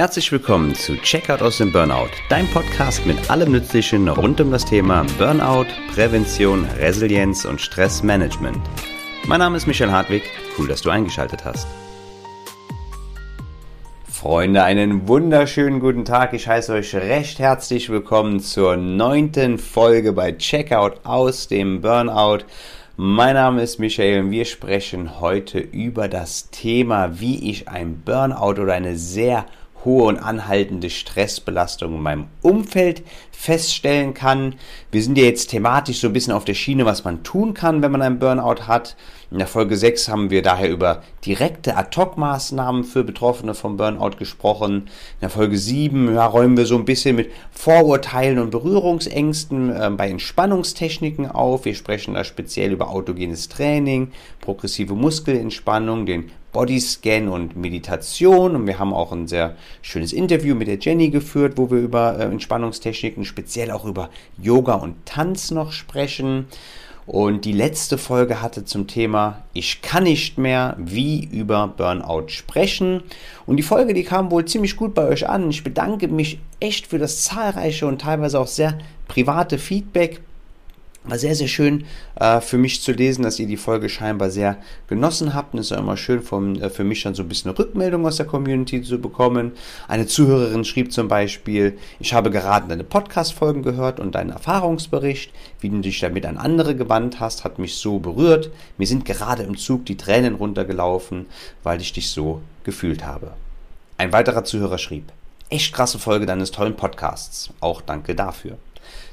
Herzlich willkommen zu Checkout aus dem Burnout, dein Podcast mit allem Nützlichen rund um das Thema Burnout, Prävention, Resilienz und Stressmanagement. Mein Name ist Michael Hartwig, cool, dass du eingeschaltet hast. Freunde, einen wunderschönen guten Tag. Ich heiße euch recht herzlich willkommen zur neunten Folge bei Checkout aus dem Burnout. Mein Name ist Michael und wir sprechen heute über das Thema, wie ich ein Burnout oder eine sehr hohe und anhaltende Stressbelastung in meinem Umfeld feststellen kann. Wir sind ja jetzt thematisch so ein bisschen auf der Schiene, was man tun kann, wenn man einen Burnout hat. In der Folge 6 haben wir daher über direkte Ad-Hoc-Maßnahmen für Betroffene vom Burnout gesprochen. In der Folge 7 ja, räumen wir so ein bisschen mit Vorurteilen und Berührungsängsten äh, bei Entspannungstechniken auf. Wir sprechen da speziell über autogenes Training, progressive Muskelentspannung, den Bodyscan und Meditation. Und wir haben auch ein sehr schönes Interview mit der Jenny geführt, wo wir über äh, Entspannungstechniken, speziell auch über Yoga und Tanz noch sprechen. Und die letzte Folge hatte zum Thema Ich kann nicht mehr, wie über Burnout sprechen. Und die Folge, die kam wohl ziemlich gut bei euch an. Ich bedanke mich echt für das zahlreiche und teilweise auch sehr private Feedback. War sehr, sehr schön äh, für mich zu lesen, dass ihr die Folge scheinbar sehr genossen habt. Und es ist ja immer schön vom, äh, für mich dann so ein bisschen eine Rückmeldung aus der Community zu bekommen. Eine Zuhörerin schrieb zum Beispiel, ich habe gerade deine Podcast-Folgen gehört und deinen Erfahrungsbericht, wie du dich damit an andere gewandt hast, hat mich so berührt. Mir sind gerade im Zug die Tränen runtergelaufen, weil ich dich so gefühlt habe. Ein weiterer Zuhörer schrieb, echt krasse Folge deines tollen Podcasts. Auch danke dafür.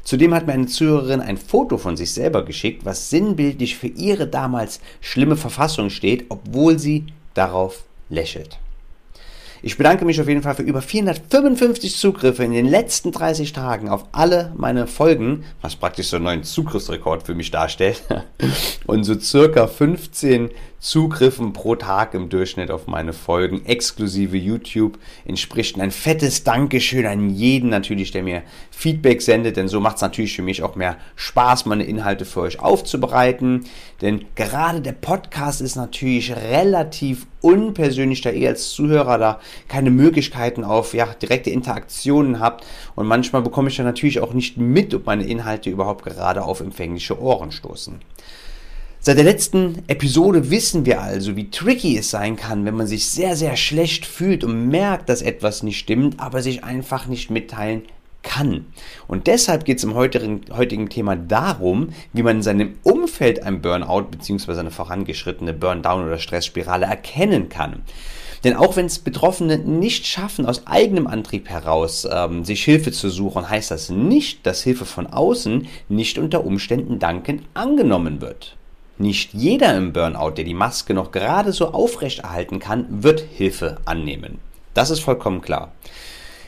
Zudem hat mir eine Zuhörerin ein Foto von sich selber geschickt, was sinnbildlich für ihre damals schlimme Verfassung steht, obwohl sie darauf lächelt. Ich bedanke mich auf jeden Fall für über 455 Zugriffe in den letzten 30 Tagen auf alle meine Folgen, was praktisch so einen neuen Zugriffsrekord für mich darstellt. Und so circa 15 Zugriffen pro Tag im Durchschnitt auf meine Folgen, exklusive YouTube, entspricht ein fettes Dankeschön an jeden natürlich, der mir Feedback sendet, denn so macht es natürlich für mich auch mehr Spaß, meine Inhalte für euch aufzubereiten. Denn gerade der Podcast ist natürlich relativ unpersönlich, da ihr als Zuhörer da keine Möglichkeiten auf ja, direkte Interaktionen habt. Und manchmal bekomme ich dann natürlich auch nicht mit, ob meine Inhalte überhaupt gerade auf empfängliche Ohren stoßen. Seit der letzten Episode wissen wir also, wie tricky es sein kann, wenn man sich sehr, sehr schlecht fühlt und merkt, dass etwas nicht stimmt, aber sich einfach nicht mitteilen kann. Und deshalb geht es im heutigen, heutigen Thema darum, wie man in seinem Umfeld ein Burnout bzw. eine vorangeschrittene Burndown oder Stressspirale erkennen kann. Denn auch wenn es Betroffene nicht schaffen, aus eigenem Antrieb heraus ähm, sich Hilfe zu suchen, heißt das nicht, dass Hilfe von außen nicht unter Umständen dankend angenommen wird. Nicht jeder im Burnout, der die Maske noch gerade so aufrechterhalten kann, wird Hilfe annehmen. Das ist vollkommen klar.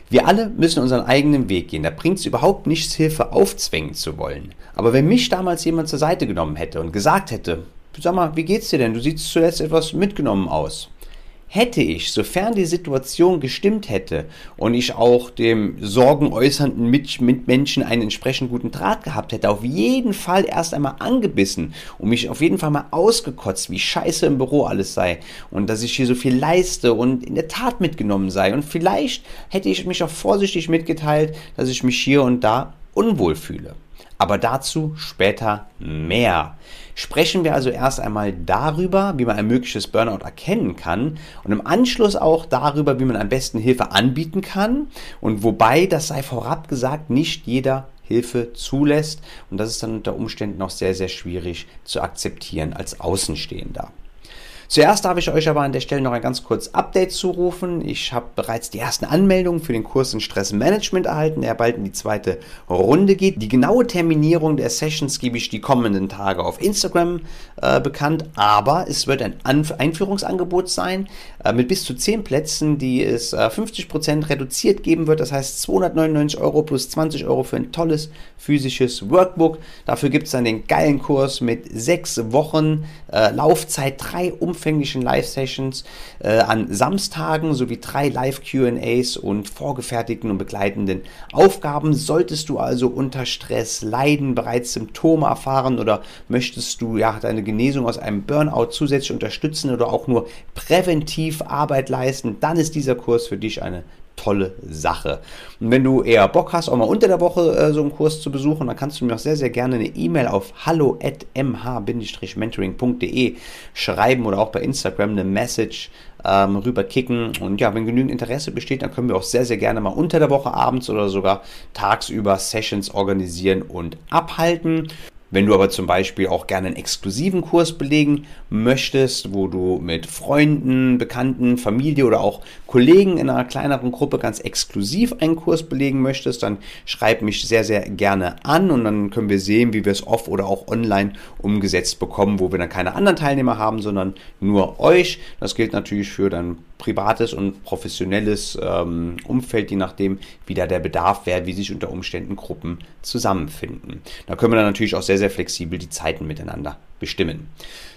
Wir alle müssen unseren eigenen Weg gehen. Da bringt es überhaupt nichts, Hilfe aufzwängen zu wollen. Aber wenn mich damals jemand zur Seite genommen hätte und gesagt hätte, sag mal, wie geht's dir denn? Du siehst zuletzt etwas mitgenommen aus. Hätte ich, sofern die Situation gestimmt hätte und ich auch dem sorgenäußernden Mitmenschen einen entsprechend guten Draht gehabt hätte, auf jeden Fall erst einmal angebissen und mich auf jeden Fall mal ausgekotzt, wie scheiße im Büro alles sei und dass ich hier so viel leiste und in der Tat mitgenommen sei. Und vielleicht hätte ich mich auch vorsichtig mitgeteilt, dass ich mich hier und da unwohl fühle. Aber dazu später mehr. Sprechen wir also erst einmal darüber, wie man ein mögliches Burnout erkennen kann und im Anschluss auch darüber, wie man am besten Hilfe anbieten kann und wobei, das sei vorab gesagt, nicht jeder Hilfe zulässt und das ist dann unter Umständen auch sehr, sehr schwierig zu akzeptieren als Außenstehender. Zuerst darf ich euch aber an der Stelle noch ein ganz kurz Update zurufen. Ich habe bereits die ersten Anmeldungen für den Kurs in Stressmanagement erhalten, der bald in die zweite Runde geht. Die genaue Terminierung der Sessions gebe ich die kommenden Tage auf Instagram äh, bekannt, aber es wird ein Anf Einführungsangebot sein äh, mit bis zu 10 Plätzen, die es äh, 50% reduziert geben wird. Das heißt 299 Euro plus 20 Euro für ein tolles physisches Workbook. Dafür gibt es dann den geilen Kurs mit sechs Wochen äh, Laufzeit, drei Umfänge umfänglichen Live-Sessions äh, an Samstagen sowie drei Live-QAs und vorgefertigten und begleitenden Aufgaben. Solltest du also unter Stress leiden, bereits Symptome erfahren oder möchtest du ja deine Genesung aus einem Burnout zusätzlich unterstützen oder auch nur präventiv Arbeit leisten, dann ist dieser Kurs für dich eine tolle Sache. Und wenn du eher Bock hast, auch mal unter der Woche äh, so einen Kurs zu besuchen, dann kannst du mir auch sehr, sehr gerne eine E-Mail auf hallo.mh-mentoring.de schreiben oder auch bei Instagram eine Message ähm, rüberkicken. Und ja, wenn genügend Interesse besteht, dann können wir auch sehr, sehr gerne mal unter der Woche abends oder sogar tagsüber Sessions organisieren und abhalten. Wenn du aber zum Beispiel auch gerne einen exklusiven Kurs belegen möchtest, wo du mit Freunden, Bekannten, Familie oder auch Kollegen in einer kleineren Gruppe ganz exklusiv einen Kurs belegen möchtest, dann schreib mich sehr, sehr gerne an und dann können wir sehen, wie wir es off oder auch online umgesetzt bekommen, wo wir dann keine anderen Teilnehmer haben, sondern nur euch. Das gilt natürlich für dein privates und professionelles ähm, Umfeld, je nachdem, wie da der Bedarf wäre, wie sich unter Umständen Gruppen zusammenfinden. Da können wir dann natürlich auch sehr, sehr flexibel die Zeiten miteinander bestimmen.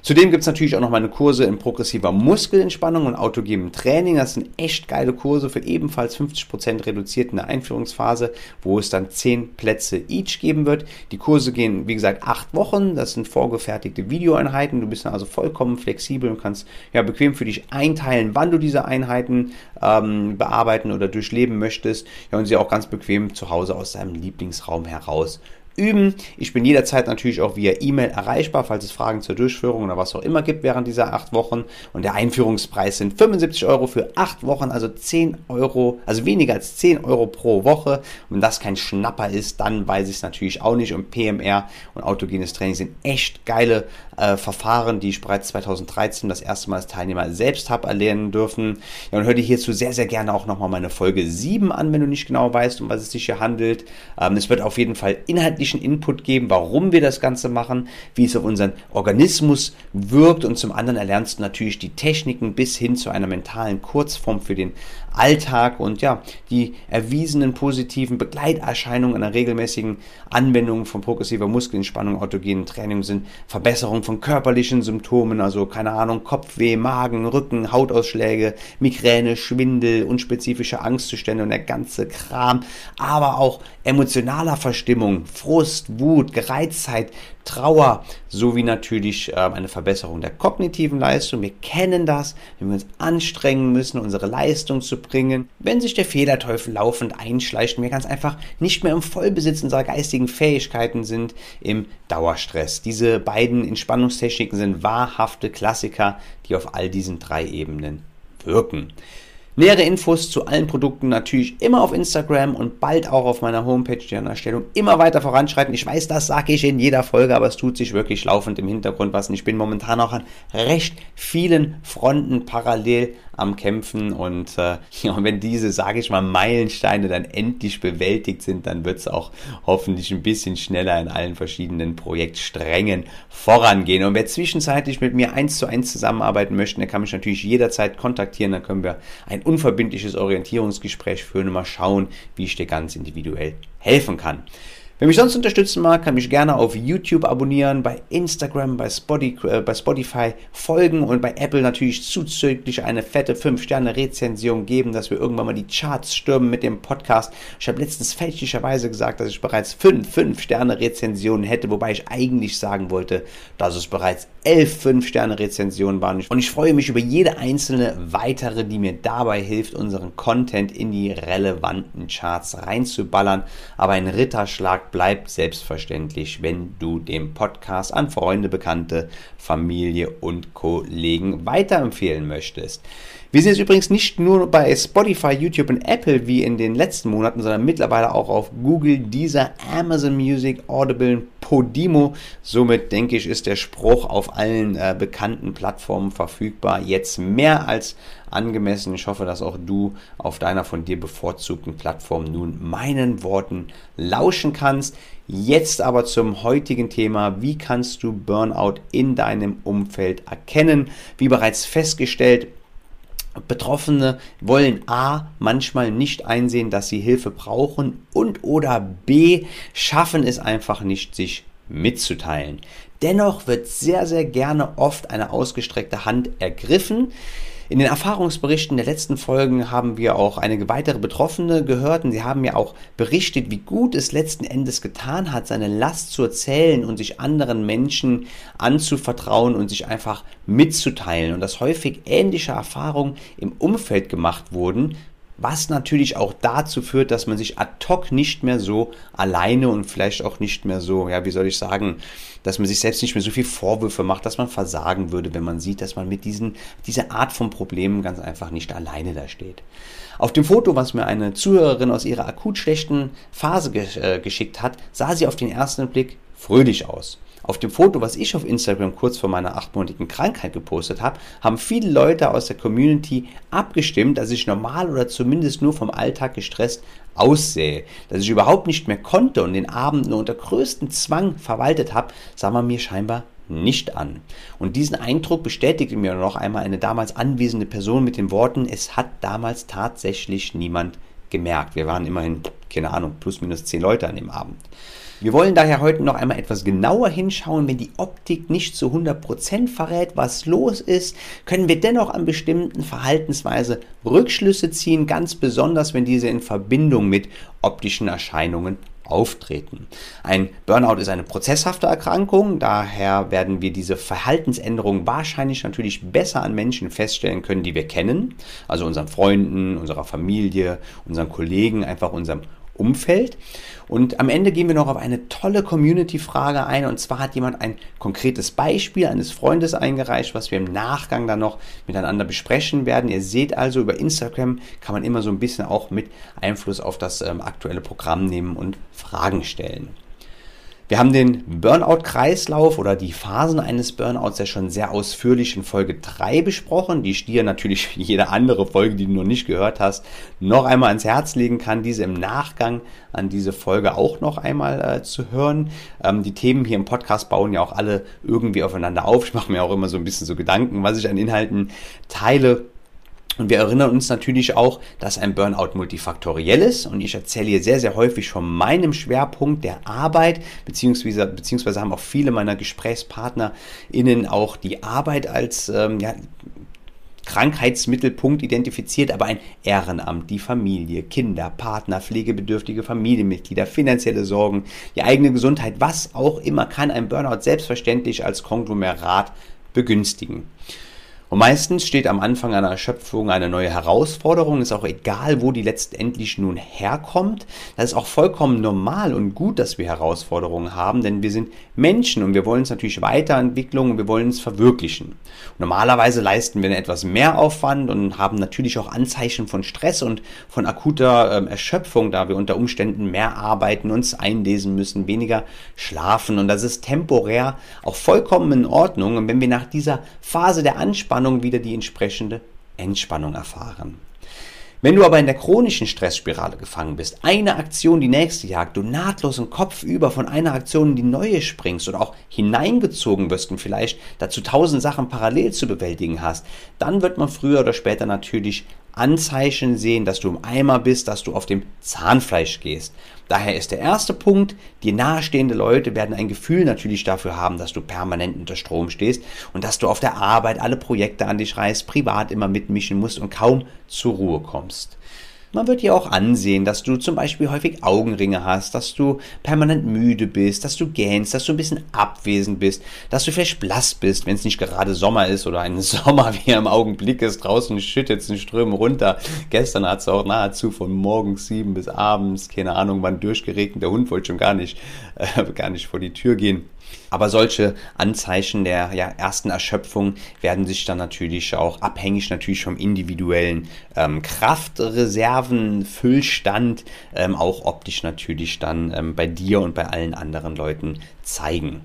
Zudem gibt es natürlich auch noch meine Kurse in progressiver Muskelentspannung und autogenem Training. Das sind echt geile Kurse für ebenfalls 50% reduziert in der Einführungsphase, wo es dann 10 Plätze each geben wird. Die Kurse gehen, wie gesagt, 8 Wochen. Das sind vorgefertigte Videoeinheiten. Du bist also vollkommen flexibel und kannst ja bequem für dich einteilen, wann du diese Einheiten ähm, bearbeiten oder durchleben möchtest. Ja, und sie auch ganz bequem zu Hause aus deinem Lieblingsraum heraus üben. Ich bin jederzeit natürlich auch via E-Mail erreichbar, falls es Fragen zur Durchführung oder was auch immer gibt während dieser acht Wochen. Und der Einführungspreis sind 75 Euro für acht Wochen, also 10 Euro, also weniger als 10 Euro pro Woche. Und wenn das kein Schnapper ist, dann weiß ich es natürlich auch nicht. Und PMR und autogenes Training sind echt geile äh, Verfahren, die ich bereits 2013 das erste Mal als Teilnehmer selbst habe erlernen dürfen. Ja, und hör dir hierzu sehr, sehr gerne auch nochmal meine Folge 7 an, wenn du nicht genau weißt, um was es sich hier handelt. Ähm, es wird auf jeden Fall inhaltlichen Input geben, warum wir das Ganze machen, wie es auf unseren Organismus wirkt. Und zum anderen erlernst du natürlich die Techniken bis hin zu einer mentalen Kurzform für den Alltag und ja, die erwiesenen positiven Begleiterscheinungen einer regelmäßigen Anwendung von progressiver Muskelentspannung, autogenen Training sind Verbesserung von körperlichen Symptomen, also keine Ahnung, Kopfweh, Magen, Rücken, Hautausschläge, Migräne, Schwindel, unspezifische Angstzustände und der ganze Kram, aber auch emotionaler Verstimmung, Frust, Wut, Gereiztheit, Trauer sowie natürlich äh, eine Verbesserung der kognitiven Leistung. Wir kennen das, wenn wir uns anstrengen müssen, unsere Leistung zu bringen, wenn sich der Fehlerteufel laufend einschleicht und wir ganz einfach nicht mehr im Vollbesitz unserer geistigen Fähigkeiten sind im Dauerstress. Diese beiden Entspannungstechniken sind wahrhafte Klassiker, die auf all diesen drei Ebenen wirken. Nähere Infos zu allen Produkten natürlich immer auf Instagram und bald auch auf meiner Homepage, die an der Stellung immer weiter voranschreiten. Ich weiß, das sage ich in jeder Folge, aber es tut sich wirklich laufend im Hintergrund was. Und ich bin momentan auch an recht vielen Fronten parallel am Kämpfen und äh, wenn diese, sage ich mal, Meilensteine dann endlich bewältigt sind, dann wird es auch hoffentlich ein bisschen schneller in allen verschiedenen Projektsträngen vorangehen. Und wer zwischenzeitlich mit mir eins zu eins zusammenarbeiten möchte, der kann mich natürlich jederzeit kontaktieren. Dann können wir ein unverbindliches Orientierungsgespräch führen und mal schauen, wie ich dir ganz individuell helfen kann. Wer mich sonst unterstützen mag, kann mich gerne auf YouTube abonnieren, bei Instagram, bei Spotify, äh, Spotify folgen und bei Apple natürlich zuzüglich eine fette 5-Sterne-Rezension geben, dass wir irgendwann mal die Charts stürmen mit dem Podcast. Ich habe letztens fälschlicherweise gesagt, dass ich bereits 5 5-Sterne-Rezensionen hätte, wobei ich eigentlich sagen wollte, dass es bereits 11 5-Sterne-Rezensionen waren. Und ich freue mich über jede einzelne weitere, die mir dabei hilft, unseren Content in die relevanten Charts reinzuballern. Aber ein Ritterschlag bleibt selbstverständlich, wenn du den Podcast an Freunde, Bekannte, Familie und Kollegen weiterempfehlen möchtest. Wir sind jetzt übrigens nicht nur bei Spotify, YouTube und Apple wie in den letzten Monaten, sondern mittlerweile auch auf Google, Deezer, Amazon Music, Audible, Podimo. Somit denke ich, ist der Spruch auf allen äh, bekannten Plattformen verfügbar. Jetzt mehr als angemessen. Ich hoffe, dass auch du auf deiner von dir bevorzugten Plattform nun meinen Worten lauschen kannst. Jetzt aber zum heutigen Thema. Wie kannst du Burnout in deinem Umfeld erkennen? Wie bereits festgestellt, Betroffene wollen A manchmal nicht einsehen, dass sie Hilfe brauchen und oder B schaffen es einfach nicht, sich mitzuteilen. Dennoch wird sehr, sehr gerne oft eine ausgestreckte Hand ergriffen. In den Erfahrungsberichten der letzten Folgen haben wir auch einige weitere Betroffene gehört und sie haben mir auch berichtet, wie gut es letzten Endes getan hat, seine Last zu erzählen und sich anderen Menschen anzuvertrauen und sich einfach mitzuteilen. Und dass häufig ähnliche Erfahrungen im Umfeld gemacht wurden, was natürlich auch dazu führt, dass man sich ad hoc nicht mehr so alleine und vielleicht auch nicht mehr so, ja, wie soll ich sagen, dass man sich selbst nicht mehr so viel Vorwürfe macht, dass man versagen würde, wenn man sieht, dass man mit diesen, dieser Art von Problemen ganz einfach nicht alleine da steht. Auf dem Foto, was mir eine Zuhörerin aus ihrer akut schlechten Phase äh, geschickt hat, sah sie auf den ersten Blick fröhlich aus. Auf dem Foto, was ich auf Instagram kurz vor meiner achtmonatigen Krankheit gepostet habe, haben viele Leute aus der Community abgestimmt, dass ich normal oder zumindest nur vom Alltag gestresst aussähe. Dass ich überhaupt nicht mehr konnte und den Abend nur unter größtem Zwang verwaltet habe, sah man mir scheinbar nicht an. Und diesen Eindruck bestätigte mir noch einmal eine damals anwesende Person mit den Worten, es hat damals tatsächlich niemand gemerkt. Wir waren immerhin, keine Ahnung, plus minus zehn Leute an dem Abend. Wir wollen daher heute noch einmal etwas genauer hinschauen. Wenn die Optik nicht zu 100% verrät, was los ist, können wir dennoch an bestimmten Verhaltensweise Rückschlüsse ziehen, ganz besonders wenn diese in Verbindung mit optischen Erscheinungen auftreten. Ein Burnout ist eine prozesshafte Erkrankung, daher werden wir diese Verhaltensänderungen wahrscheinlich natürlich besser an Menschen feststellen können, die wir kennen, also unseren Freunden, unserer Familie, unseren Kollegen, einfach unserem Umfeld. Und am Ende gehen wir noch auf eine tolle Community-Frage ein. Und zwar hat jemand ein konkretes Beispiel eines Freundes eingereicht, was wir im Nachgang dann noch miteinander besprechen werden. Ihr seht also, über Instagram kann man immer so ein bisschen auch mit Einfluss auf das ähm, aktuelle Programm nehmen und Fragen stellen. Wir haben den Burnout-Kreislauf oder die Phasen eines Burnouts ja schon sehr ausführlich in Folge 3 besprochen, die ich dir natürlich wie jede andere Folge, die du noch nicht gehört hast, noch einmal ans Herz legen kann, diese im Nachgang an diese Folge auch noch einmal äh, zu hören. Ähm, die Themen hier im Podcast bauen ja auch alle irgendwie aufeinander auf. Ich mache mir auch immer so ein bisschen so Gedanken, was ich an Inhalten teile. Und wir erinnern uns natürlich auch, dass ein Burnout multifaktoriell ist. Und ich erzähle hier sehr, sehr häufig von meinem Schwerpunkt der Arbeit, beziehungsweise, beziehungsweise haben auch viele meiner GesprächspartnerInnen auch die Arbeit als ähm, ja, Krankheitsmittelpunkt identifiziert, aber ein Ehrenamt, die Familie, Kinder, Partner, pflegebedürftige Familienmitglieder, finanzielle Sorgen, die eigene Gesundheit, was auch immer, kann ein Burnout selbstverständlich als Konglomerat begünstigen. Und meistens steht am Anfang einer Erschöpfung eine neue Herausforderung. Ist auch egal, wo die letztendlich nun herkommt. Das ist auch vollkommen normal und gut, dass wir Herausforderungen haben, denn wir sind Menschen und wir wollen uns natürlich weiterentwickeln und wir wollen uns verwirklichen. Normalerweise leisten wir etwas mehr Aufwand und haben natürlich auch Anzeichen von Stress und von akuter äh, Erschöpfung, da wir unter Umständen mehr arbeiten, uns einlesen müssen, weniger schlafen. Und das ist temporär auch vollkommen in Ordnung. Und wenn wir nach dieser Phase der Anspannung Spannung wieder die entsprechende Entspannung erfahren. Wenn du aber in der chronischen Stressspirale gefangen bist, eine Aktion die nächste jagt, du nahtlos im Kopf über von einer Aktion in die neue springst oder auch hineingezogen wirst und vielleicht dazu tausend Sachen parallel zu bewältigen hast, dann wird man früher oder später natürlich Anzeichen sehen, dass du im Eimer bist, dass du auf dem Zahnfleisch gehst. Daher ist der erste Punkt, dir nahestehende Leute werden ein Gefühl natürlich dafür haben, dass du permanent unter Strom stehst und dass du auf der Arbeit alle Projekte an dich reißt, privat immer mitmischen musst und kaum zur Ruhe kommst. Man wird dir auch ansehen, dass du zum Beispiel häufig Augenringe hast, dass du permanent müde bist, dass du gähnst, dass du ein bisschen abwesend bist, dass du vielleicht blass bist, wenn es nicht gerade Sommer ist oder ein Sommer wie er im Augenblick ist. Draußen schüttet es in Strömen runter. Gestern hat es auch nahezu von morgens sieben bis abends, keine Ahnung wann durchgeregnet. Der Hund wollte schon gar nicht, äh, gar nicht vor die Tür gehen. Aber solche Anzeichen der ja, ersten Erschöpfung werden sich dann natürlich auch abhängig natürlich vom individuellen ähm, Kraftreserven, Füllstand, ähm, auch optisch natürlich dann ähm, bei dir und bei allen anderen Leuten zeigen.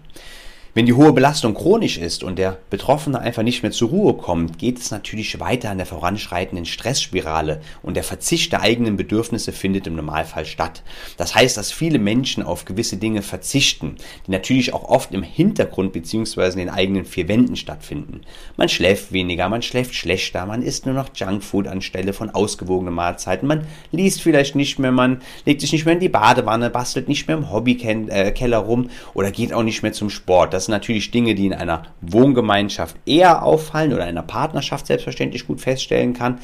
Wenn die hohe Belastung chronisch ist und der Betroffene einfach nicht mehr zur Ruhe kommt, geht es natürlich weiter an der voranschreitenden Stressspirale und der Verzicht der eigenen Bedürfnisse findet im Normalfall statt. Das heißt, dass viele Menschen auf gewisse Dinge verzichten, die natürlich auch oft im Hintergrund bzw. in den eigenen vier Wänden stattfinden. Man schläft weniger, man schläft schlechter, man isst nur noch Junkfood anstelle von ausgewogenen Mahlzeiten, man liest vielleicht nicht mehr, man legt sich nicht mehr in die Badewanne, bastelt nicht mehr im Hobbykeller rum oder geht auch nicht mehr zum Sport. Das sind natürlich Dinge, die in einer Wohngemeinschaft eher auffallen oder in einer Partnerschaft selbstverständlich gut feststellen kann.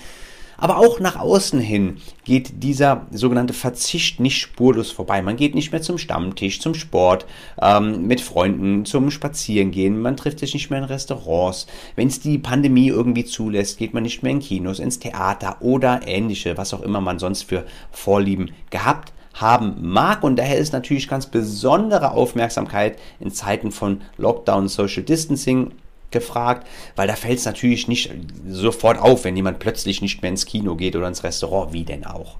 Aber auch nach außen hin geht dieser sogenannte Verzicht nicht spurlos vorbei. Man geht nicht mehr zum Stammtisch, zum Sport, ähm, mit Freunden, zum Spazierengehen. Man trifft sich nicht mehr in Restaurants. Wenn es die Pandemie irgendwie zulässt, geht man nicht mehr in Kinos, ins Theater oder ähnliche, was auch immer man sonst für Vorlieben gehabt haben mag. Und daher ist natürlich ganz besondere Aufmerksamkeit in Zeiten von Lockdown, Social Distancing gefragt, weil da fällt es natürlich nicht sofort auf, wenn jemand plötzlich nicht mehr ins Kino geht oder ins Restaurant, wie denn auch.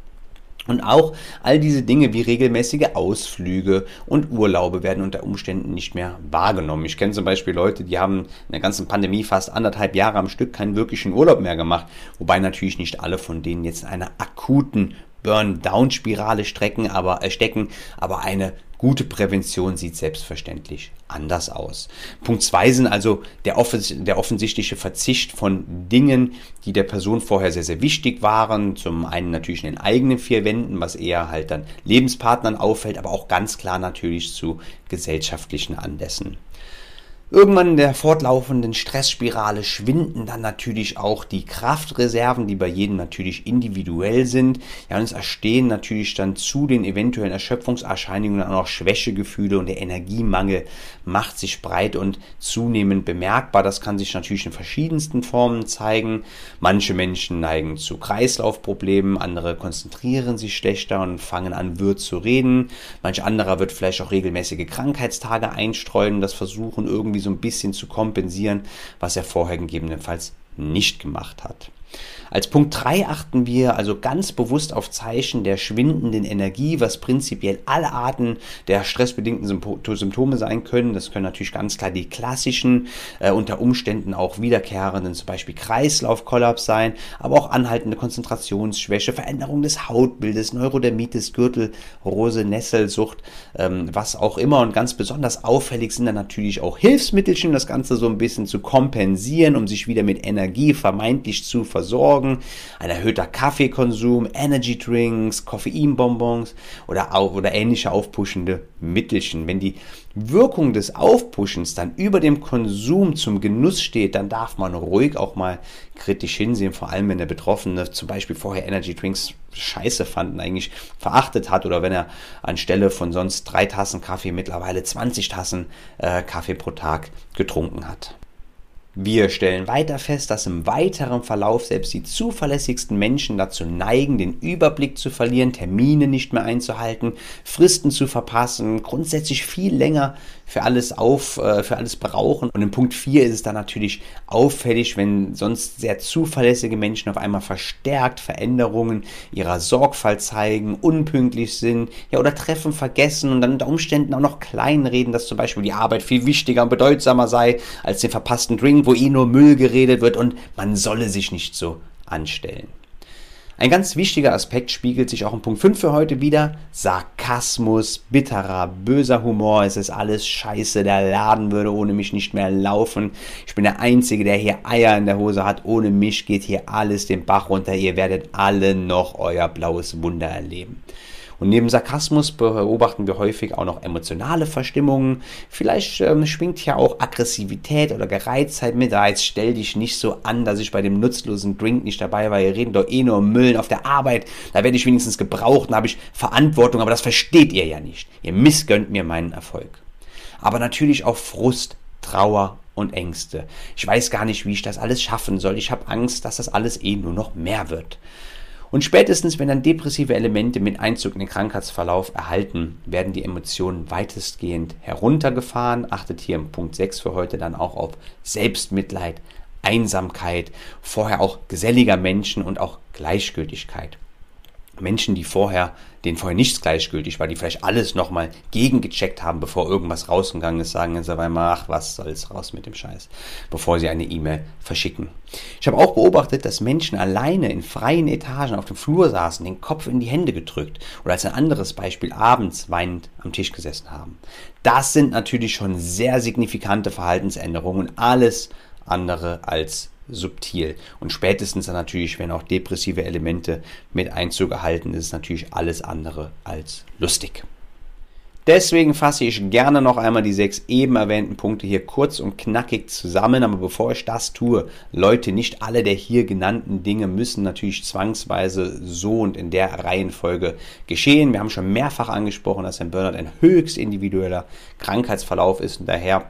Und auch all diese Dinge wie regelmäßige Ausflüge und Urlaube werden unter Umständen nicht mehr wahrgenommen. Ich kenne zum Beispiel Leute, die haben in der ganzen Pandemie fast anderthalb Jahre am Stück keinen wirklichen Urlaub mehr gemacht, wobei natürlich nicht alle von denen jetzt in einer akuten Burn-Down-Spirale strecken, aber, äh, stecken, aber eine gute Prävention sieht selbstverständlich anders aus. Punkt zwei sind also der, offens der offensichtliche Verzicht von Dingen, die der Person vorher sehr, sehr wichtig waren. Zum einen natürlich in den eigenen vier Wänden, was eher halt dann Lebenspartnern auffällt, aber auch ganz klar natürlich zu gesellschaftlichen Anlässen. Irgendwann in der fortlaufenden Stressspirale schwinden dann natürlich auch die Kraftreserven, die bei jedem natürlich individuell sind. Ja, und es erstehen natürlich dann zu den eventuellen Erschöpfungserscheinungen auch noch Schwächegefühle und der Energiemangel macht sich breit und zunehmend bemerkbar. Das kann sich natürlich in verschiedensten Formen zeigen. Manche Menschen neigen zu Kreislaufproblemen, andere konzentrieren sich schlechter und fangen an, wirr zu reden. Manch anderer wird vielleicht auch regelmäßige Krankheitstage einstreuen, das versuchen irgendwie so ein bisschen zu kompensieren, was er vorher gegebenenfalls nicht gemacht hat. Als Punkt 3 achten wir also ganz bewusst auf Zeichen der schwindenden Energie, was prinzipiell alle Arten der stressbedingten Symptome sein können. Das können natürlich ganz klar die klassischen, äh, unter Umständen auch wiederkehrenden, zum Beispiel Kreislaufkollaps sein, aber auch anhaltende Konzentrationsschwäche, Veränderung des Hautbildes, Neurodermitis, Gürtelrose, Nesselsucht, ähm, was auch immer. Und ganz besonders auffällig sind dann natürlich auch Hilfsmittelchen, das Ganze so ein bisschen zu kompensieren, um sich wieder mit Energie vermeintlich zu versorgen Sorgen, ein erhöhter Kaffeekonsum, Energy Drinks, Koffeinbonbons oder, oder ähnliche aufpuschende Mittelchen. Wenn die Wirkung des Aufpuschens dann über dem Konsum zum Genuss steht, dann darf man ruhig auch mal kritisch hinsehen, vor allem wenn der Betroffene zum Beispiel vorher Energy Drinks scheiße fanden, eigentlich verachtet hat oder wenn er anstelle von sonst drei Tassen Kaffee mittlerweile 20 Tassen äh, Kaffee pro Tag getrunken hat. Wir stellen weiter fest, dass im weiteren Verlauf selbst die zuverlässigsten Menschen dazu neigen, den Überblick zu verlieren, Termine nicht mehr einzuhalten, Fristen zu verpassen, grundsätzlich viel länger für alles auf, äh, für alles brauchen. Und in Punkt 4 ist es dann natürlich auffällig, wenn sonst sehr zuverlässige Menschen auf einmal verstärkt Veränderungen ihrer Sorgfalt zeigen, unpünktlich sind, ja, oder Treffen vergessen und dann unter Umständen auch noch kleinreden, dass zum Beispiel die Arbeit viel wichtiger und bedeutsamer sei als den verpassten Drink wo eh nur Müll geredet wird und man solle sich nicht so anstellen. Ein ganz wichtiger Aspekt spiegelt sich auch in Punkt 5 für heute wieder. Sarkasmus, bitterer, böser Humor. Es ist alles scheiße. Der Laden würde ohne mich nicht mehr laufen. Ich bin der Einzige, der hier Eier in der Hose hat. Ohne mich geht hier alles den Bach runter. Ihr werdet alle noch euer blaues Wunder erleben. Und neben Sarkasmus beobachten wir häufig auch noch emotionale Verstimmungen. Vielleicht ähm, schwingt ja auch Aggressivität oder Gereiztheit mit. Da jetzt stell dich nicht so an, dass ich bei dem nutzlosen Drink nicht dabei war. Ihr redet doch eh nur um Müllen auf der Arbeit. Da werde ich wenigstens gebraucht und habe ich Verantwortung. Aber das versteht ihr ja nicht. Ihr missgönnt mir meinen Erfolg. Aber natürlich auch Frust, Trauer und Ängste. Ich weiß gar nicht, wie ich das alles schaffen soll. Ich habe Angst, dass das alles eh nur noch mehr wird. Und spätestens, wenn dann depressive Elemente mit Einzug in den Krankheitsverlauf erhalten, werden die Emotionen weitestgehend heruntergefahren. Achtet hier im Punkt 6 für heute dann auch auf Selbstmitleid, Einsamkeit, vorher auch geselliger Menschen und auch Gleichgültigkeit. Menschen, die vorher, denen vorher nichts gleichgültig war, die vielleicht alles nochmal gegengecheckt haben, bevor irgendwas rausgegangen ist, sagen jetzt auf einmal, ach, was soll's raus mit dem Scheiß, bevor sie eine E-Mail verschicken. Ich habe auch beobachtet, dass Menschen alleine in freien Etagen auf dem Flur saßen, den Kopf in die Hände gedrückt oder als ein anderes Beispiel abends weinend am Tisch gesessen haben. Das sind natürlich schon sehr signifikante Verhaltensänderungen und alles andere als subtil. Und spätestens dann natürlich, wenn auch depressive Elemente mit Einzug erhalten, ist natürlich alles andere als lustig. Deswegen fasse ich gerne noch einmal die sechs eben erwähnten Punkte hier kurz und knackig zusammen. Aber bevor ich das tue, Leute, nicht alle der hier genannten Dinge müssen natürlich zwangsweise so und in der Reihenfolge geschehen. Wir haben schon mehrfach angesprochen, dass ein Burnout ein höchst individueller Krankheitsverlauf ist und daher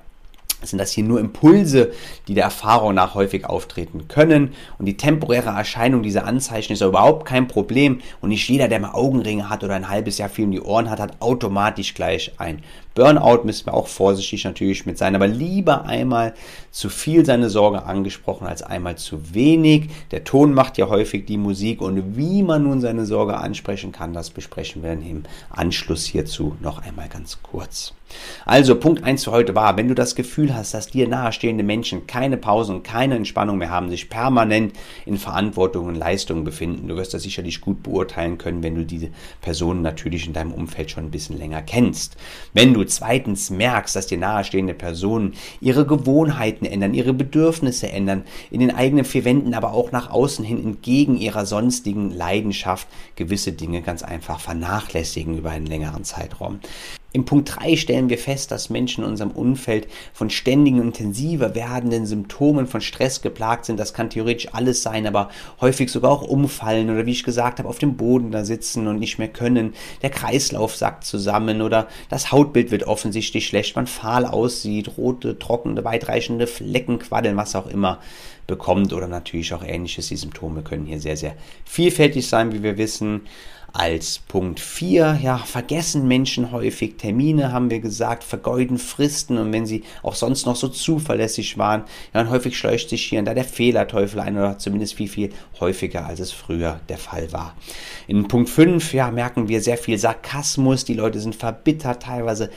sind das hier nur Impulse, die der Erfahrung nach häufig auftreten können. Und die temporäre Erscheinung dieser Anzeichen ist überhaupt kein Problem. Und nicht jeder, der mal Augenringe hat oder ein halbes Jahr viel um die Ohren hat, hat automatisch gleich ein Burnout. Müssen wir auch vorsichtig natürlich mit sein. Aber lieber einmal zu viel seine Sorge angesprochen als einmal zu wenig. Der Ton macht ja häufig die Musik. Und wie man nun seine Sorge ansprechen kann, das besprechen wir dann im Anschluss hierzu noch einmal ganz kurz. Also Punkt 1 für heute war, wenn du das Gefühl hast, dass dir nahestehende Menschen keine Pause und keine Entspannung mehr haben, sich permanent in Verantwortung und Leistungen befinden, du wirst das sicherlich gut beurteilen können, wenn du diese Personen natürlich in deinem Umfeld schon ein bisschen länger kennst. Wenn du zweitens merkst, dass dir nahestehende Personen ihre Gewohnheiten ändern, ihre Bedürfnisse ändern, in den eigenen vier Wänden, aber auch nach außen hin entgegen ihrer sonstigen Leidenschaft gewisse Dinge ganz einfach vernachlässigen über einen längeren Zeitraum. Im Punkt 3 stellen wir fest, dass Menschen in unserem Umfeld von ständigen, intensiver werdenden Symptomen von Stress geplagt sind. Das kann theoretisch alles sein, aber häufig sogar auch umfallen oder wie ich gesagt habe, auf dem Boden da sitzen und nicht mehr können. Der Kreislauf sackt zusammen oder das Hautbild wird offensichtlich schlecht, man fahl aussieht, rote, trockene, weitreichende Flecken, Quaddeln, was auch immer bekommt oder natürlich auch ähnliches. Die Symptome können hier sehr, sehr vielfältig sein, wie wir wissen. Als Punkt 4, ja, vergessen Menschen häufig Termine, haben wir gesagt, vergeuden Fristen. Und wenn sie auch sonst noch so zuverlässig waren, ja, und häufig schleust sich hier und da der Fehlerteufel ein oder zumindest viel, viel häufiger, als es früher der Fall war. In Punkt 5, ja, merken wir sehr viel Sarkasmus, die Leute sind verbittert, teilweise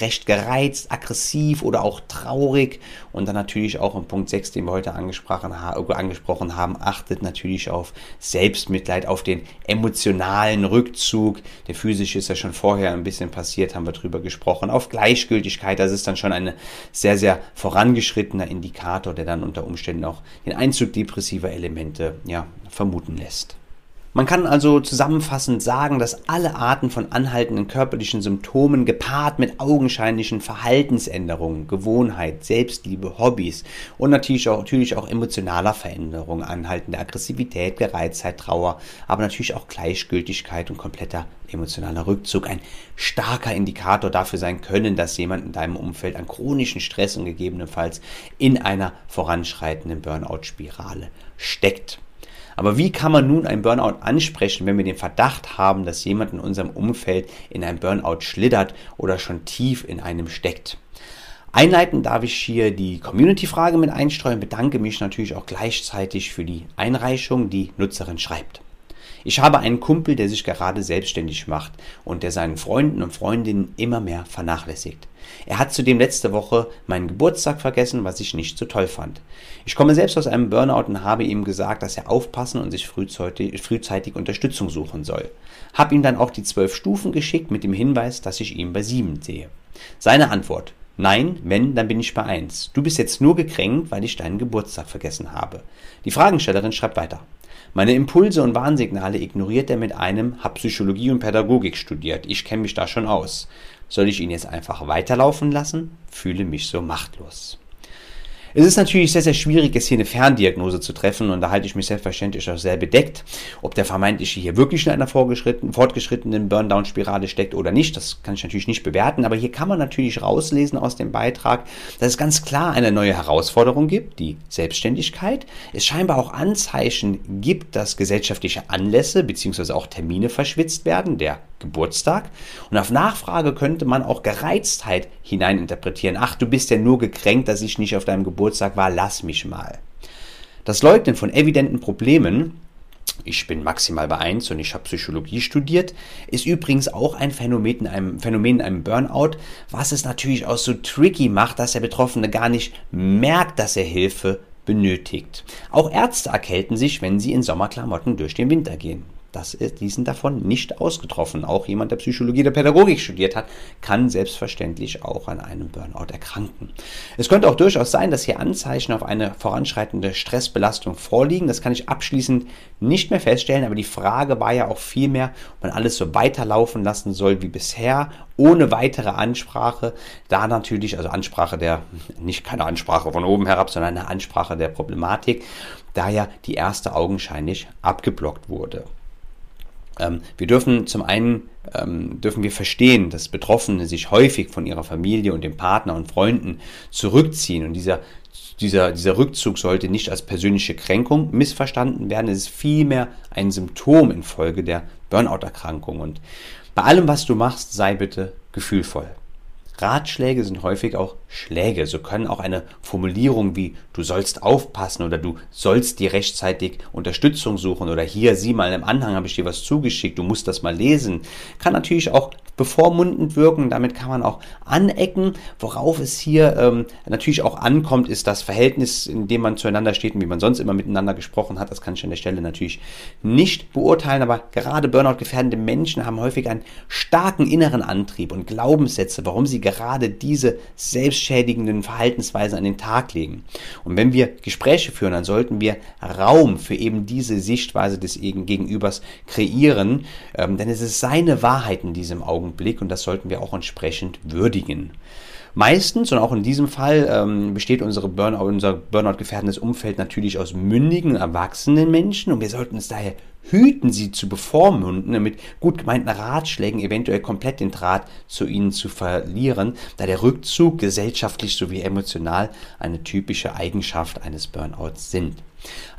recht gereizt, aggressiv oder auch traurig. Und dann natürlich auch in Punkt 6, den wir heute angesprochen haben, achtet natürlich auf Selbstmitleid, auf den emotionalen einen Rückzug. Der physische ist ja schon vorher ein bisschen passiert, haben wir drüber gesprochen. Auf Gleichgültigkeit, das ist dann schon ein sehr, sehr vorangeschrittener Indikator, der dann unter Umständen auch den Einzug depressiver Elemente ja, vermuten lässt. Man kann also zusammenfassend sagen, dass alle Arten von anhaltenden körperlichen Symptomen gepaart mit augenscheinlichen Verhaltensänderungen, Gewohnheit, Selbstliebe, Hobbys und natürlich auch, natürlich auch emotionaler Veränderungen, anhaltende Aggressivität, Gereiztheit, Trauer, aber natürlich auch Gleichgültigkeit und kompletter emotionaler Rückzug ein starker Indikator dafür sein können, dass jemand in deinem Umfeld an chronischen Stress und gegebenenfalls in einer voranschreitenden Burnout-Spirale steckt. Aber wie kann man nun ein Burnout ansprechen, wenn wir den Verdacht haben, dass jemand in unserem Umfeld in ein Burnout schlittert oder schon tief in einem steckt? Einleiten darf ich hier die Community-Frage mit einstreuen, bedanke mich natürlich auch gleichzeitig für die Einreichung, die Nutzerin schreibt. Ich habe einen Kumpel, der sich gerade selbstständig macht und der seinen Freunden und Freundinnen immer mehr vernachlässigt. Er hat zudem letzte Woche meinen Geburtstag vergessen, was ich nicht so toll fand. Ich komme selbst aus einem Burnout und habe ihm gesagt, dass er aufpassen und sich frühzeitig, frühzeitig Unterstützung suchen soll. Hab ihm dann auch die zwölf Stufen geschickt mit dem Hinweis, dass ich ihn bei sieben sehe. Seine Antwort. Nein, wenn, dann bin ich bei eins. Du bist jetzt nur gekränkt, weil ich deinen Geburtstag vergessen habe. Die Fragenstellerin schreibt weiter. Meine Impulse und Warnsignale ignoriert er mit einem, hab Psychologie und Pädagogik studiert, ich kenne mich da schon aus. Soll ich ihn jetzt einfach weiterlaufen lassen? Fühle mich so machtlos. Es ist natürlich sehr, sehr schwierig, jetzt hier eine Ferndiagnose zu treffen und da halte ich mich selbstverständlich auch sehr bedeckt, ob der vermeintliche hier wirklich in einer fortgeschrittenen Burndown-Spirale steckt oder nicht. Das kann ich natürlich nicht bewerten, aber hier kann man natürlich rauslesen aus dem Beitrag, dass es ganz klar eine neue Herausforderung gibt, die Selbstständigkeit. Es scheinbar auch Anzeichen gibt, dass gesellschaftliche Anlässe bzw. auch Termine verschwitzt werden, der Geburtstag. Und auf Nachfrage könnte man auch Gereiztheit hineininterpretieren. Ach, du bist ja nur gekränkt, dass ich nicht auf deinem Geburtstag war, lass mich mal. Das Leugnen von evidenten Problemen ich bin maximal bei 1 und ich habe Psychologie studiert, ist übrigens auch ein Phänomen in, einem, Phänomen in einem Burnout, was es natürlich auch so tricky macht, dass der Betroffene gar nicht merkt, dass er Hilfe benötigt. Auch Ärzte erkälten sich, wenn sie in Sommerklamotten durch den Winter gehen. Das ist, die sind davon nicht ausgetroffen. Auch jemand, der Psychologie oder Pädagogik studiert hat, kann selbstverständlich auch an einem Burnout erkranken. Es könnte auch durchaus sein, dass hier Anzeichen auf eine voranschreitende Stressbelastung vorliegen. Das kann ich abschließend nicht mehr feststellen, aber die Frage war ja auch vielmehr, ob man alles so weiterlaufen lassen soll wie bisher, ohne weitere Ansprache. Da natürlich, also Ansprache der, nicht keine Ansprache von oben herab, sondern eine Ansprache der Problematik, da ja die erste augenscheinlich abgeblockt wurde. Ähm, wir dürfen zum einen ähm, dürfen wir verstehen, dass Betroffene sich häufig von ihrer Familie und dem Partner und Freunden zurückziehen und dieser dieser, dieser Rückzug sollte nicht als persönliche Kränkung missverstanden werden. Es ist vielmehr ein Symptom infolge der Burnout-Erkrankung. Und bei allem, was du machst, sei bitte gefühlvoll. Ratschläge sind häufig auch Schläge. So können auch eine Formulierung wie du sollst aufpassen oder du sollst dir rechtzeitig Unterstützung suchen oder hier sieh mal im Anhang habe ich dir was zugeschickt, du musst das mal lesen, kann natürlich auch bevormundend wirken. Damit kann man auch anecken. Worauf es hier ähm, natürlich auch ankommt, ist das Verhältnis, in dem man zueinander steht und wie man sonst immer miteinander gesprochen hat. Das kann ich an der Stelle natürlich nicht beurteilen, aber gerade Burnout-gefährdende Menschen haben häufig einen starken inneren Antrieb und Glaubenssätze, warum sie gerade diese selbstschädigenden Verhaltensweisen an den Tag legen. Und wenn wir Gespräche führen, dann sollten wir Raum für eben diese Sichtweise des Gegenübers kreieren, ähm, denn es ist seine Wahrheit in diesem Augenblick Augenblick und das sollten wir auch entsprechend würdigen. Meistens und auch in diesem Fall ähm, besteht unsere Burnout, unser Burnout-gefährdendes Umfeld natürlich aus mündigen, erwachsenen Menschen und wir sollten uns daher hüten, sie zu bevormunden, mit gut gemeinten Ratschlägen eventuell komplett den Draht zu ihnen zu verlieren, da der Rückzug gesellschaftlich sowie emotional eine typische Eigenschaft eines Burnouts sind.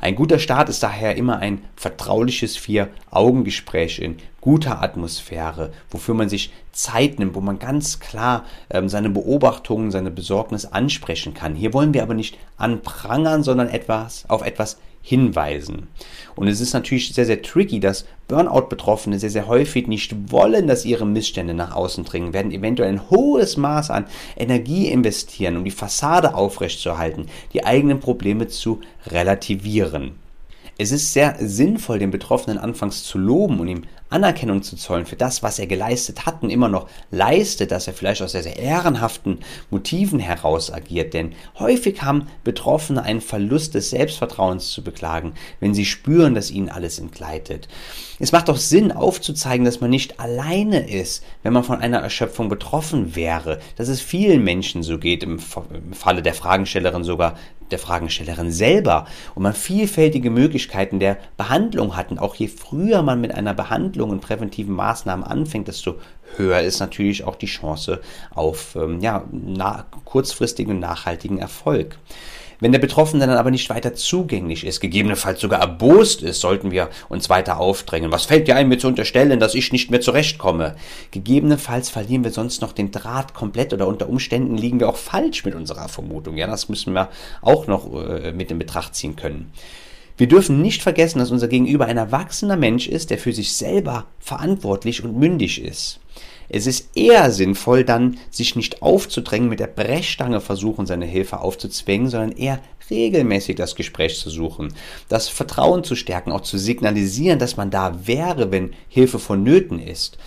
Ein guter Start ist daher immer ein vertrauliches Vier-Augen-Gespräch in guter Atmosphäre, wofür man sich Zeit nimmt, wo man ganz klar ähm, seine Beobachtungen, seine Besorgnis ansprechen kann. Hier wollen wir aber nicht anprangern, sondern etwas auf etwas hinweisen. Und es ist natürlich sehr, sehr tricky, dass Burnout-Betroffene sehr, sehr häufig nicht wollen, dass ihre Missstände nach außen dringen, werden eventuell ein hohes Maß an Energie investieren, um die Fassade aufrechtzuerhalten, die eigenen Probleme zu relativieren. Es ist sehr sinnvoll, den Betroffenen anfangs zu loben und ihm Anerkennung zu zollen für das, was er geleistet hat und immer noch leistet, dass er vielleicht aus sehr, sehr ehrenhaften Motiven heraus agiert. Denn häufig haben Betroffene einen Verlust des Selbstvertrauens zu beklagen, wenn sie spüren, dass ihnen alles entgleitet. Es macht doch Sinn, aufzuzeigen, dass man nicht alleine ist, wenn man von einer Erschöpfung betroffen wäre, dass es vielen Menschen so geht, im Falle der Fragestellerin sogar der Fragestellerin selber und man vielfältige Möglichkeiten der Behandlung hat. Und auch je früher man mit einer Behandlung und präventiven Maßnahmen anfängt, desto höher ist natürlich auch die Chance auf ähm, ja, kurzfristigen, nachhaltigen Erfolg. Wenn der Betroffene dann aber nicht weiter zugänglich ist, gegebenenfalls sogar erbost ist, sollten wir uns weiter aufdrängen. Was fällt dir ein, mir zu unterstellen, dass ich nicht mehr zurechtkomme? Gegebenenfalls verlieren wir sonst noch den Draht komplett oder unter Umständen liegen wir auch falsch mit unserer Vermutung. Ja, das müssen wir auch noch äh, mit in Betracht ziehen können. Wir dürfen nicht vergessen, dass unser Gegenüber ein erwachsener Mensch ist, der für sich selber verantwortlich und mündig ist. Es ist eher sinnvoll, dann sich nicht aufzudrängen, mit der Brechstange versuchen, seine Hilfe aufzuzwingen, sondern eher regelmäßig das Gespräch zu suchen, das Vertrauen zu stärken, auch zu signalisieren, dass man da wäre, wenn Hilfe vonnöten ist.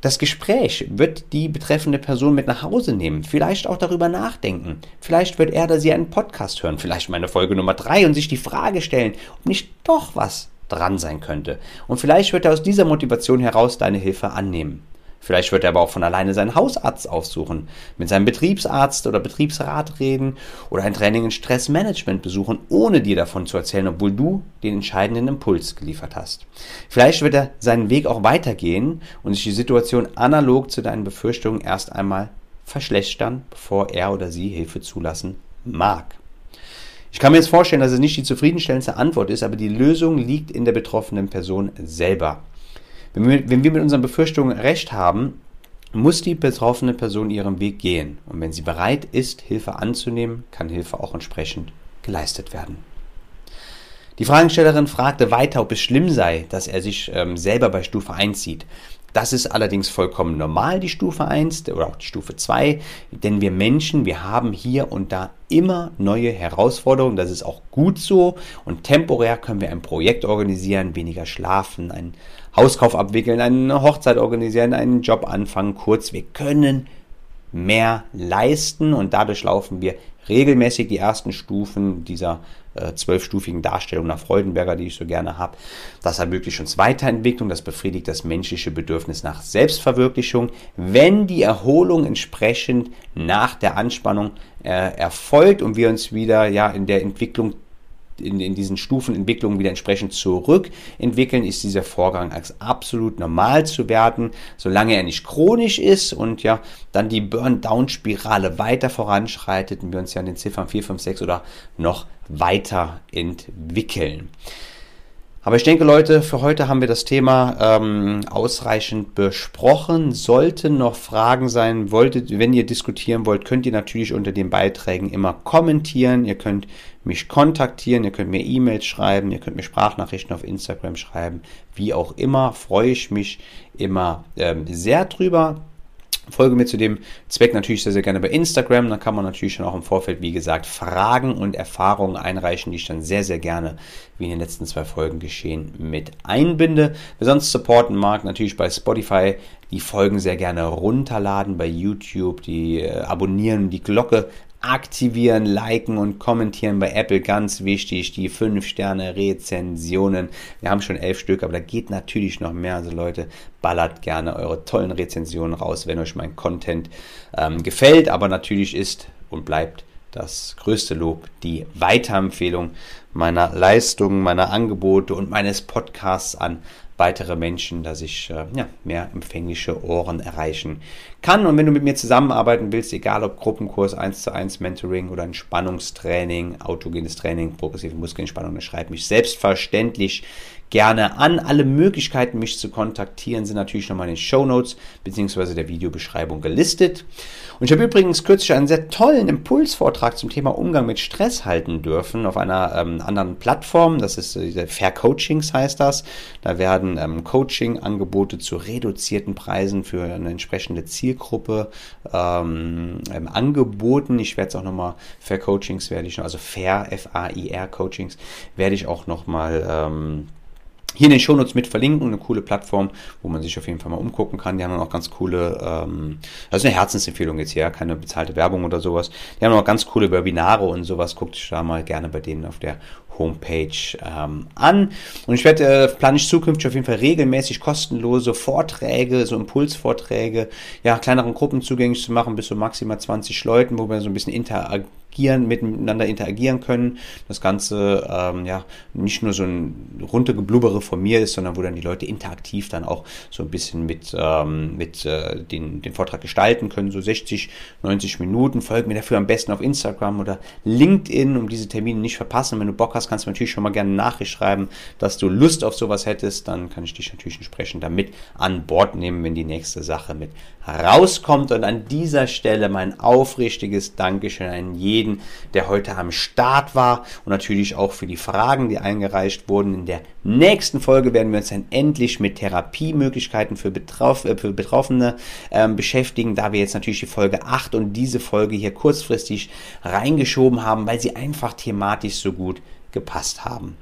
Das Gespräch wird die betreffende Person mit nach Hause nehmen, vielleicht auch darüber nachdenken. Vielleicht wird er oder sie einen Podcast hören, vielleicht meine Folge Nummer drei und sich die Frage stellen, ob nicht doch was dran sein könnte. Und vielleicht wird er aus dieser Motivation heraus deine Hilfe annehmen. Vielleicht wird er aber auch von alleine seinen Hausarzt aufsuchen, mit seinem Betriebsarzt oder Betriebsrat reden oder ein Training in Stressmanagement besuchen, ohne dir davon zu erzählen, obwohl du den entscheidenden Impuls geliefert hast. Vielleicht wird er seinen Weg auch weitergehen und sich die Situation analog zu deinen Befürchtungen erst einmal verschlechtern, bevor er oder sie Hilfe zulassen mag. Ich kann mir jetzt vorstellen, dass es nicht die zufriedenstellendste Antwort ist, aber die Lösung liegt in der betroffenen Person selber. Wenn wir, wenn wir mit unseren Befürchtungen recht haben, muss die betroffene Person ihren Weg gehen. Und wenn sie bereit ist, Hilfe anzunehmen, kann Hilfe auch entsprechend geleistet werden. Die Fragestellerin fragte weiter, ob es schlimm sei, dass er sich ähm, selber bei Stufe 1 sieht. Das ist allerdings vollkommen normal, die Stufe 1 oder auch die Stufe 2, denn wir Menschen, wir haben hier und da immer neue Herausforderungen. Das ist auch gut so und temporär können wir ein Projekt organisieren, weniger schlafen, einen Hauskauf abwickeln, eine Hochzeit organisieren, einen Job anfangen. Kurz, wir können mehr leisten und dadurch laufen wir regelmäßig die ersten Stufen dieser äh, zwölfstufigen Darstellung nach Freudenberger, die ich so gerne habe. Das ermöglicht uns Weiterentwicklung, das befriedigt das menschliche Bedürfnis nach Selbstverwirklichung, wenn die Erholung entsprechend nach der Anspannung äh, erfolgt und wir uns wieder ja in der Entwicklung in, in diesen Stufenentwicklungen wieder entsprechend zurückentwickeln, ist dieser Vorgang als absolut normal zu werten, solange er nicht chronisch ist und ja, dann die Burn-Down-Spirale weiter voranschreitet und wir uns ja in den Ziffern 4, 5, 6 oder noch weiter entwickeln. Aber ich denke, Leute, für heute haben wir das Thema ähm, ausreichend besprochen. Sollten noch Fragen sein, wolltet, wenn ihr diskutieren wollt, könnt ihr natürlich unter den Beiträgen immer kommentieren. Ihr könnt mich kontaktieren, ihr könnt mir E-Mails schreiben, ihr könnt mir Sprachnachrichten auf Instagram schreiben. Wie auch immer, freue ich mich immer ähm, sehr drüber. Folge mir zu dem Zweck natürlich sehr, sehr gerne bei Instagram. Da kann man natürlich schon auch im Vorfeld, wie gesagt, Fragen und Erfahrungen einreichen, die ich dann sehr, sehr gerne, wie in den letzten zwei Folgen geschehen, mit einbinde. Wer sonst supporten mag, natürlich bei Spotify die Folgen sehr gerne runterladen, bei YouTube die äh, abonnieren, die Glocke aktivieren, liken und kommentieren bei Apple ganz wichtig. Die 5 Sterne Rezensionen. Wir haben schon elf Stück, aber da geht natürlich noch mehr. Also Leute, ballert gerne eure tollen Rezensionen raus, wenn euch mein Content ähm, gefällt. Aber natürlich ist und bleibt das größte Lob die Weiterempfehlung meiner Leistungen, meiner Angebote und meines Podcasts an weitere Menschen, dass ich äh, ja, mehr empfängliche Ohren erreichen kann. Und wenn du mit mir zusammenarbeiten willst, egal ob Gruppenkurs, 1 zu 1 Mentoring oder Entspannungstraining, autogenes Training, progressive Muskelentspannung, dann schreib mich selbstverständlich gerne an. Alle Möglichkeiten, mich zu kontaktieren, sind natürlich nochmal in den Show Notes bzw. der Videobeschreibung gelistet. Und ich habe übrigens kürzlich einen sehr tollen Impulsvortrag zum Thema Umgang mit Stress halten dürfen auf einer ähm, anderen Plattform. Das ist äh, Fair Coachings heißt das. Da werden ähm, Coaching-Angebote zu reduzierten Preisen für eine entsprechende Zielgruppe ähm, ähm angeboten. Ich werde es auch nochmal Fair Coachings werde ich also Fair F-A-I-R Coachings werde ich auch nochmal ähm, hier in den Shownotes mit verlinken, eine coole Plattform, wo man sich auf jeden Fall mal umgucken kann. Die haben dann auch ganz coole, ähm, das ist eine Herzensempfehlung jetzt hier, keine bezahlte Werbung oder sowas. Die haben auch ganz coole Webinare und sowas. Guckt euch da mal gerne bei denen auf der Homepage ähm, an. Und ich werde, äh, plane ich zukünftig auf jeden Fall regelmäßig kostenlose Vorträge, so Impulsvorträge, ja, kleineren Gruppen zugänglich zu machen, bis zu maximal 20 Leuten, wo wir so ein bisschen interagieren interagieren, miteinander interagieren können. Das Ganze ähm, ja nicht nur so ein runtergeblubbere von mir ist, sondern wo dann die Leute interaktiv dann auch so ein bisschen mit, ähm, mit äh, den, den Vortrag gestalten können. So 60, 90 Minuten. Folgt mir dafür am besten auf Instagram oder LinkedIn, um diese Termine nicht verpassen. Wenn du Bock hast, kannst du natürlich schon mal gerne eine Nachricht schreiben, dass du Lust auf sowas hättest. Dann kann ich dich natürlich entsprechend damit an Bord nehmen, wenn die nächste Sache mit rauskommt. Und an dieser Stelle mein aufrichtiges Dankeschön an jeden, der heute am Start war und natürlich auch für die Fragen, die eingereicht wurden. In der nächsten Folge werden wir uns dann endlich mit Therapiemöglichkeiten für, Betroff äh, für Betroffene äh, beschäftigen, da wir jetzt natürlich die Folge 8 und diese Folge hier kurzfristig reingeschoben haben, weil sie einfach thematisch so gut gepasst haben.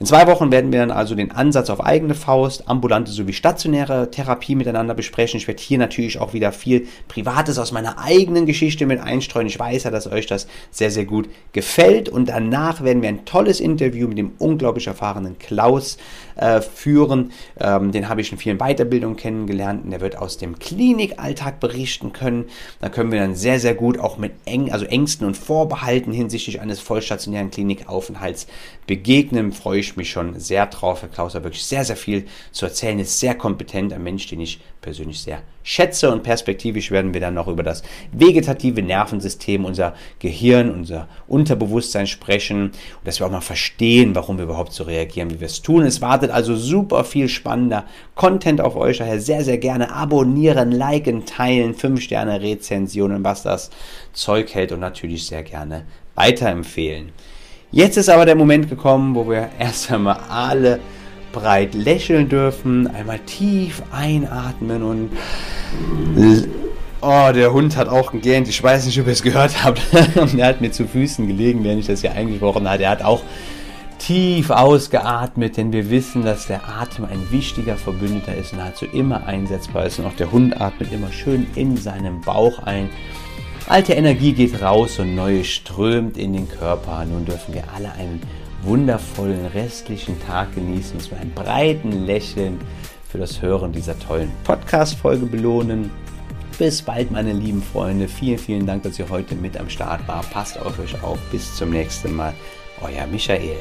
In zwei Wochen werden wir dann also den Ansatz auf eigene Faust, ambulante sowie stationäre Therapie miteinander besprechen. Ich werde hier natürlich auch wieder viel Privates aus meiner eigenen Geschichte mit einstreuen. Ich weiß ja, dass euch das sehr, sehr gut gefällt. Und danach werden wir ein tolles Interview mit dem unglaublich erfahrenen Klaus äh, führen. Ähm, den habe ich in vielen Weiterbildungen kennengelernt und der wird aus dem Klinikalltag berichten können. Da können wir dann sehr, sehr gut auch mit eng, also Ängsten und Vorbehalten hinsichtlich eines vollstationären Klinikaufenthalts begegnen. Freue ich mich schon sehr drauf. Herr Klaus hat wirklich sehr, sehr viel zu erzählen, ist sehr kompetent, ein Mensch, den ich persönlich sehr schätze und perspektivisch werden wir dann noch über das vegetative Nervensystem, unser Gehirn, unser Unterbewusstsein sprechen und dass wir auch mal verstehen, warum wir überhaupt so reagieren, wie wir es tun. Es wartet also super viel spannender Content auf euch, daher sehr, sehr gerne abonnieren, liken, teilen, 5 Sterne Rezensionen, was das Zeug hält und natürlich sehr gerne weiterempfehlen. Jetzt ist aber der Moment gekommen, wo wir erst einmal alle breit lächeln dürfen. Einmal tief einatmen und Oh, der Hund hat auch gegähnt. Ich weiß nicht, ob ihr es gehört habt. er hat mir zu Füßen gelegen, während ich das hier eingesprochen hatte. Er hat auch tief ausgeatmet, denn wir wissen, dass der Atem ein wichtiger Verbündeter ist nahezu immer einsetzbar ist. Und auch der Hund atmet immer schön in seinem Bauch ein. Alte Energie geht raus und neue strömt in den Körper. Nun dürfen wir alle einen wundervollen restlichen Tag genießen, uns mit einem breiten Lächeln für das Hören dieser tollen Podcast-Folge belohnen. Bis bald, meine lieben Freunde. Vielen, vielen Dank, dass ihr heute mit am Start war. Passt auf euch auf. Bis zum nächsten Mal. Euer Michael.